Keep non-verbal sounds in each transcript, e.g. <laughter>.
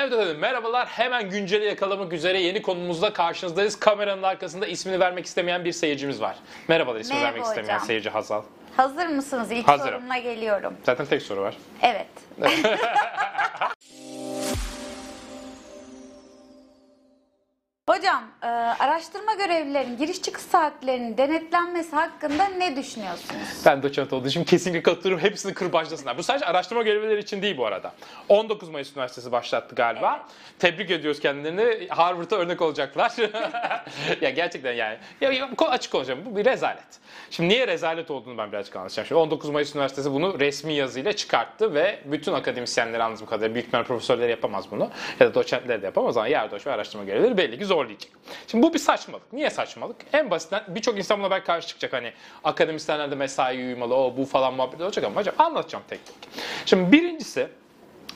Evet efendim merhabalar. Hemen günceli yakalamak üzere yeni konumuzda karşınızdayız. Kameranın arkasında ismini vermek istemeyen bir seyircimiz var. Merhabalar ismini Merhaba vermek istemeyen hocam. seyirci Hazal. Hazır mısınız? İlk Hazırım. sorumla geliyorum. Zaten tek soru var. Evet. <laughs> Hocam, e, araştırma görevlilerinin giriş çıkış saatlerinin denetlenmesi hakkında ne düşünüyorsunuz? Ben doçent olduğu için kesinlikle katılıyorum. Hepsini kırbaçlasınlar. Bu sadece araştırma görevlileri için değil bu arada. 19 Mayıs Üniversitesi başlattı galiba. Tebrik ediyoruz kendilerini. Harvard'a örnek olacaklar. <laughs> ya gerçekten yani. Ya, ya, açık konuşacağım. Bu bir rezalet. Şimdi niye rezalet olduğunu ben birazcık anlatacağım. Şimdi 19 Mayıs Üniversitesi bunu resmi yazıyla çıkarttı ve bütün akademisyenleri anladığım kadarıyla büyük ihtimalle profesörleri yapamaz bunu. Ya da doçentler de yapamaz ama yerdoş ve araştırma görevlileri belli ki zorlayacak. Şimdi bu bir saçmalık. Niye saçmalık? En basitinden birçok insan buna belki karşı çıkacak. Hani akademisyenler de mesai uyumalı, o bu falan muhabbet olacak ama hocam anlatacağım tek tek. Şimdi birincisi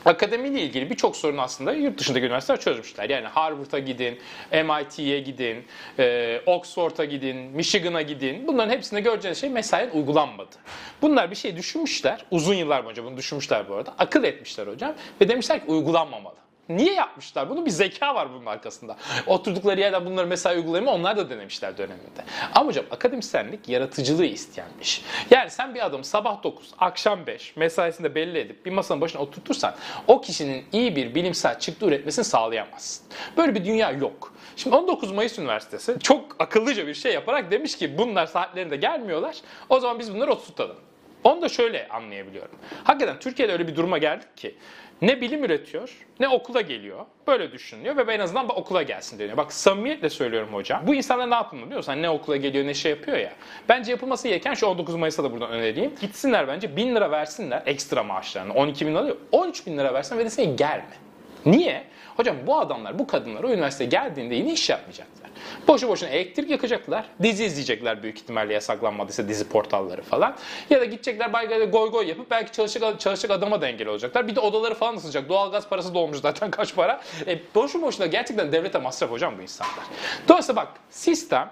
Akademiyle ilgili birçok sorun aslında yurt dışındaki üniversiteler çözmüşler. Yani Harvard'a gidin, MIT'ye gidin, e, Oxford'a gidin, Michigan'a gidin. Bunların hepsinde göreceğiniz şey mesainin uygulanmadı. Bunlar bir şey düşünmüşler. Uzun yıllar boyunca bunu düşünmüşler bu arada. Akıl etmişler hocam. Ve demişler ki uygulanmamalı. Niye yapmışlar bunu? Bir zeka var bunun arkasında. Oturdukları yerden bunları mesela uygulayımı onlar da denemişler döneminde. Ama hocam akademisyenlik yaratıcılığı isteyen bir iş. Yani sen bir adamı sabah 9, akşam 5 mesaisinde belli edip bir masanın başına oturtursan o kişinin iyi bir bilimsel çıktı üretmesini sağlayamazsın. Böyle bir dünya yok. Şimdi 19 Mayıs Üniversitesi çok akıllıca bir şey yaparak demiş ki bunlar saatlerinde gelmiyorlar. O zaman biz bunları oturtalım. Onu da şöyle anlayabiliyorum. Hakikaten Türkiye'de öyle bir duruma geldik ki ne bilim üretiyor ne okula geliyor. Böyle düşünülüyor ve en azından bak okula gelsin deniyor. Bak samimiyetle söylüyorum hocam. Bu insanlar ne yapmalı biliyor musun? Hani ne okula geliyor ne şey yapıyor ya. Bence yapılması gereken şu 19 Mayıs'ta da buradan önereyim. Gitsinler bence 1000 lira versinler ekstra maaşlarını. 12 bin alıyor. 13 bin lira versin ve desin ki gelme. Niye? Hocam bu adamlar, bu kadınlar o üniversiteye geldiğinde yine iş yapmayacaklar. Boşu boşuna elektrik yakacaklar. Dizi izleyecekler büyük ihtimalle yasaklanmadıysa dizi portalları falan. Ya da gidecekler baygayla goy goy yapıp belki çalışacak, çalışacak adama da engel olacaklar. Bir de odaları falan ısınacak. Doğalgaz parası dolmuş zaten <laughs> kaç para. E, boşu boşuna gerçekten devlete masraf hocam bu insanlar. Dolayısıyla bak sistem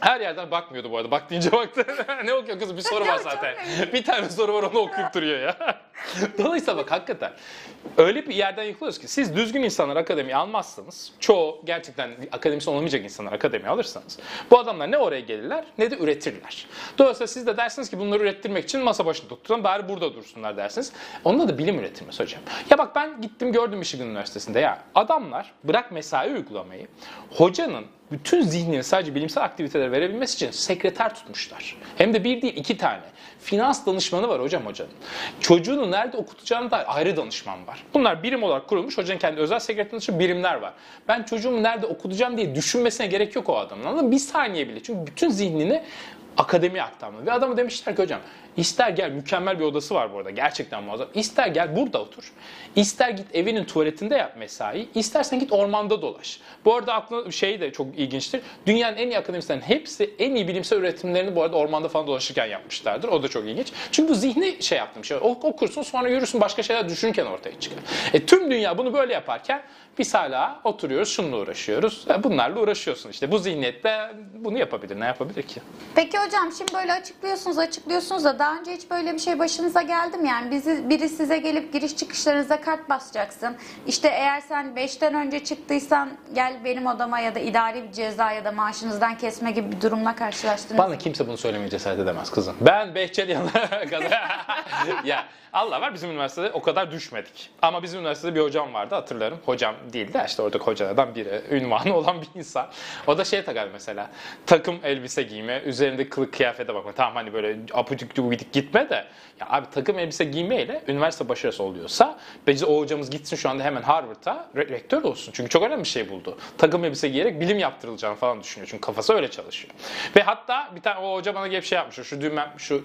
her yerden bakmıyordu bu arada. Bak deyince baktı. <laughs> ne okuyor kızım? Bir soru var zaten. bir tane soru var onu okuyup duruyor ya. <laughs> Dolayısıyla bak hakikaten öyle bir yerden yıkılıyoruz ki siz düzgün insanlar akademiye almazsanız çoğu gerçekten akademisyen olamayacak insanlar akademiye alırsanız bu adamlar ne oraya gelirler ne de üretirler. Dolayısıyla siz de dersiniz ki bunları ürettirmek için masa başında tutturun bari burada dursunlar dersiniz. Onunla da bilim üretilmez hocam. Ya bak ben gittim gördüm Michigan Üniversitesi'nde ya adamlar bırak mesai uygulamayı hocanın bütün zihnini sadece bilimsel aktivitelere verebilmesi için sekreter tutmuşlar. Hem de bir değil iki tane. Finans danışmanı var hocam hocanın. Çocuğunu nerede okutacağını da ayrı danışman var. Bunlar birim olarak kurulmuş. Hocanın kendi özel sekreter dışı birimler var. Ben çocuğumu nerede okutacağım diye düşünmesine gerek yok o adamın. Anladın? Bir saniye bile. Çünkü bütün zihnini akademiye aktarmalı. Ve adama demişler ki hocam ister gel mükemmel bir odası var bu arada gerçekten muazzam. İster gel burada otur. İster git evinin tuvaletinde yap mesai. İstersen git ormanda dolaş. Bu arada aklına şey de çok ilginçtir. Dünyanın en iyi akademisyenlerin hepsi en iyi bilimsel üretimlerini bu arada ormanda falan dolaşırken yapmışlardır. O da çok ilginç. Çünkü bu zihni şey yaptım şey. Ok- Okursun sonra yürürsün başka şeyler düşünürken ortaya çıkar. E, tüm dünya bunu böyle yaparken biz hala oturuyoruz şununla uğraşıyoruz. E, Bunlarla uğraşıyorsun işte. Bu zihniyette bunu yapabilir. Ne yapabilir ki? Peki hocam şimdi böyle açıklıyorsunuz açıklıyorsunuz da daha önce hiç böyle bir şey başınıza geldi mi? Yani bizi, biri size gelip giriş çıkışlarınıza kart basacaksın. İşte eğer sen 5'ten önce çıktıysan gel benim odama ya da idari bir ceza ya da maaşınızdan kesme gibi bir durumla karşılaştınız. Bana kimse bunu söylemeye cesaret edemez kızım. Ben Behçet yanına <laughs> kadar... <laughs> ya Allah var bizim üniversitede o kadar düşmedik. Ama bizim üniversitede bir hocam vardı hatırlarım. Hocam değil de işte oradaki hocalardan biri. <laughs> Ünvanı olan bir insan. O da şey takar mesela. Takım elbise giyme, üzerinde kılık kıyafete bakma. Tamam hani böyle apucuk gubidik gitme de. Ya abi takım elbise giymeyle üniversite başarısı oluyorsa bence o hocamız gitsin şu anda hemen Harvard'a re- rektör olsun. Çünkü çok önemli bir şey buldu. Takım elbise giyerek bilim yaptırılacağını falan düşünüyor. Çünkü kafası öyle çalışıyor. Ve hatta bir tane o hoca bana gelip şey yapmış. Şu düğmem, şu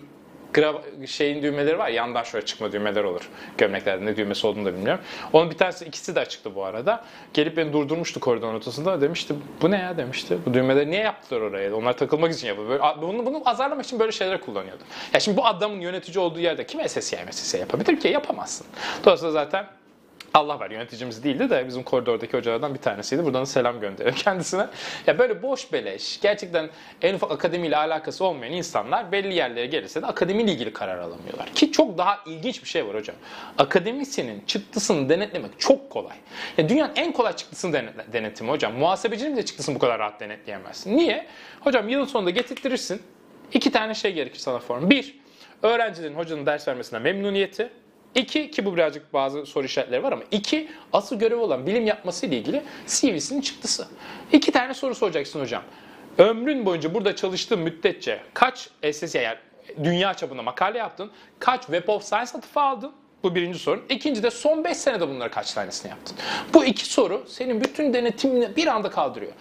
grav şeyin düğmeleri var. Yandan şöyle çıkma düğmeler olur. Gömleklerde ne düğmesi olduğunu da bilmiyorum. Onun bir tanesi ikisi de açıktı bu arada. Gelip beni durdurmuştu koridorun ortasında. Demişti bu ne ya demişti. Bu düğmeleri niye yaptılar oraya? Onlar takılmak için yapıyor. Böyle, bunu, bunu azarlamak için böyle şeyler kullanıyordu. Ya şimdi bu adamın yönetici olduğu yerde kim SSI MSSI yapabilir ki? Yapamazsın. Dolayısıyla zaten Allah var yöneticimiz değildi de bizim koridordaki hocalardan bir tanesiydi. Buradan da selam gönderiyorum <laughs> kendisine. Ya böyle boş beleş, gerçekten en ufak akademiyle alakası olmayan insanlar belli yerlere gelirse de akademiyle ilgili karar alamıyorlar. Ki çok daha ilginç bir şey var hocam. Akademisyenin çıktısını denetlemek çok kolay. Ya dünyanın en kolay çıktısını denetle- denetimi hocam. Muhasebecinin bile çıktısını bu kadar rahat denetleyemezsin. Niye? Hocam yılın sonunda getirtirirsin. İki tane şey gerekir sana form. Bir, öğrencilerin hocanın ders vermesine memnuniyeti. İki, ki bu birazcık bazı soru işaretleri var ama iki, asıl görevi olan bilim yapması ile ilgili CV'sinin çıktısı. İki tane soru soracaksın hocam. Ömrün boyunca burada çalıştığın müddetçe kaç SS yani dünya çapında makale yaptın, kaç Web of Science atıfı aldın, bu birinci sorun. İkinci de son 5 senede bunları kaç tanesini yaptın? Bu iki soru senin bütün denetimini bir anda kaldırıyor.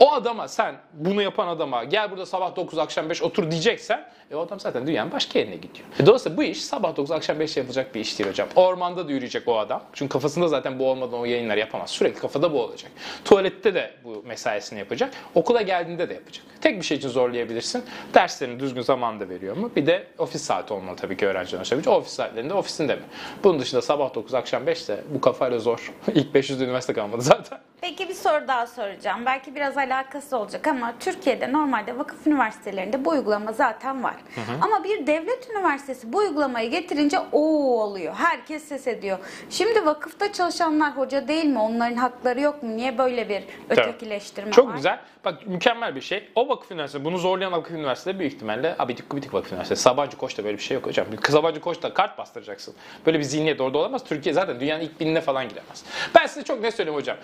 O adama sen bunu yapan adama gel burada sabah 9 akşam 5 otur diyeceksen e o adam zaten dünyanın başka yerine gidiyor. E dolayısıyla bu iş sabah 9 akşam 5 yapılacak bir iş değil hocam. Ormanda da yürüyecek o adam. Çünkü kafasında zaten bu olmadan o yayınlar yapamaz. Sürekli kafada bu olacak. Tuvalette de bu mesaisini yapacak. Okula geldiğinde de yapacak. Tek bir şey için zorlayabilirsin. Derslerini düzgün zamanda veriyor mu? Bir de ofis saati olmalı tabii ki öğrencilerin ulaşabileceği. Ofis saatlerinde ofisinde mi? Bunun dışında sabah 9 akşam 5 de bu kafayla zor. <laughs> İlk 500 üniversite kalmadı zaten. Peki bir soru daha soracağım. Belki biraz alakası olacak ama Türkiye'de normalde vakıf üniversitelerinde bu uygulama zaten var. Ama bir devlet üniversitesi bu uygulamayı getirince o oluyor. Herkes ses ediyor. Şimdi vakıfta çalışanlar hoca değil mi? Onların hakları yok mu? Niye böyle bir ötekileştirme Çok var? güzel. Bak mükemmel bir şey. O vakıf üniversitesi, bunu zorlayan vakıf üniversiteleri büyük ihtimalle abidik gubidik vakıf üniversitesi. Sabancı Koç'ta böyle bir şey yok hocam. Sabancı Koç'ta kart bastıracaksın. Böyle bir zihniyet orada olamaz. Türkiye zaten dünyanın ilk binine falan giremez. Ben size çok ne söyleyeyim hocam.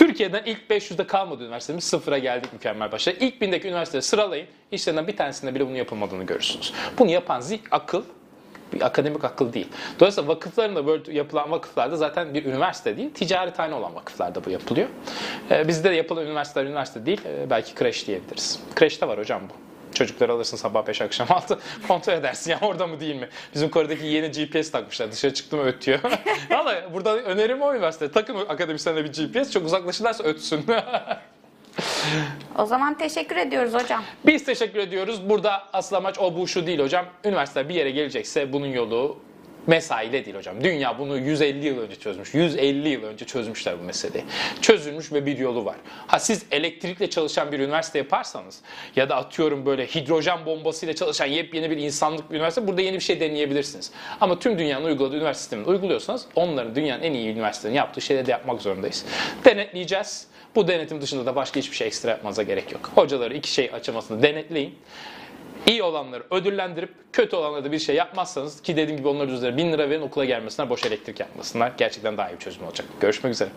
Türkiye'den ilk 500'de kalmadı üniversitemiz. Sıfıra geldik mükemmel başa. İlk bindeki üniversiteleri sıralayın. İşlerinden bir tanesinde bile bunun yapılmadığını görürsünüz. Bunu yapan zik, akıl, bir akademik akıl değil. Dolayısıyla vakıfların da böyle yapılan vakıflarda zaten bir üniversite değil, ticarethane olan vakıflarda bu yapılıyor. Ee, bizde de yapılan üniversiteler üniversite değil, e, belki kreş diyebiliriz. Kreşte var hocam bu. Çocukları alırsın sabah 5 akşam <laughs> 6 kontrol edersin ya orada mı değil mi? Bizim Kore'deki yeni GPS takmışlar dışarı çıktı mı ötüyor. <laughs> Valla burada önerim o üniversite. Takın akademisyenle bir GPS çok uzaklaşırlarsa ötsün. O zaman teşekkür ediyoruz hocam. Biz teşekkür ediyoruz. Burada asıl amaç o bu şu değil hocam. Üniversite bir yere gelecekse bunun yolu mesaiyle değil hocam. Dünya bunu 150 yıl önce çözmüş. 150 yıl önce çözmüşler bu meseleyi. Çözülmüş ve bir yolu var. Ha siz elektrikle çalışan bir üniversite yaparsanız ya da atıyorum böyle hidrojen bombasıyla çalışan yepyeni bir insanlık bir üniversite burada yeni bir şey deneyebilirsiniz. Ama tüm dünyanın uyguladığı üniversite sistemini uyguluyorsanız onların dünyanın en iyi üniversitelerin yaptığı şeyleri de yapmak zorundayız. Denetleyeceğiz. Bu denetim dışında da başka hiçbir şey ekstra yapmanıza gerek yok. Hocaları iki şey açılmasını denetleyin. İyi olanları ödüllendirip kötü olanlara da bir şey yapmazsanız ki dediğim gibi onların üzerine 1000 lira verin okula gelmesinler boş elektrik yapmasınlar. Gerçekten daha iyi bir çözüm olacak. Görüşmek üzere.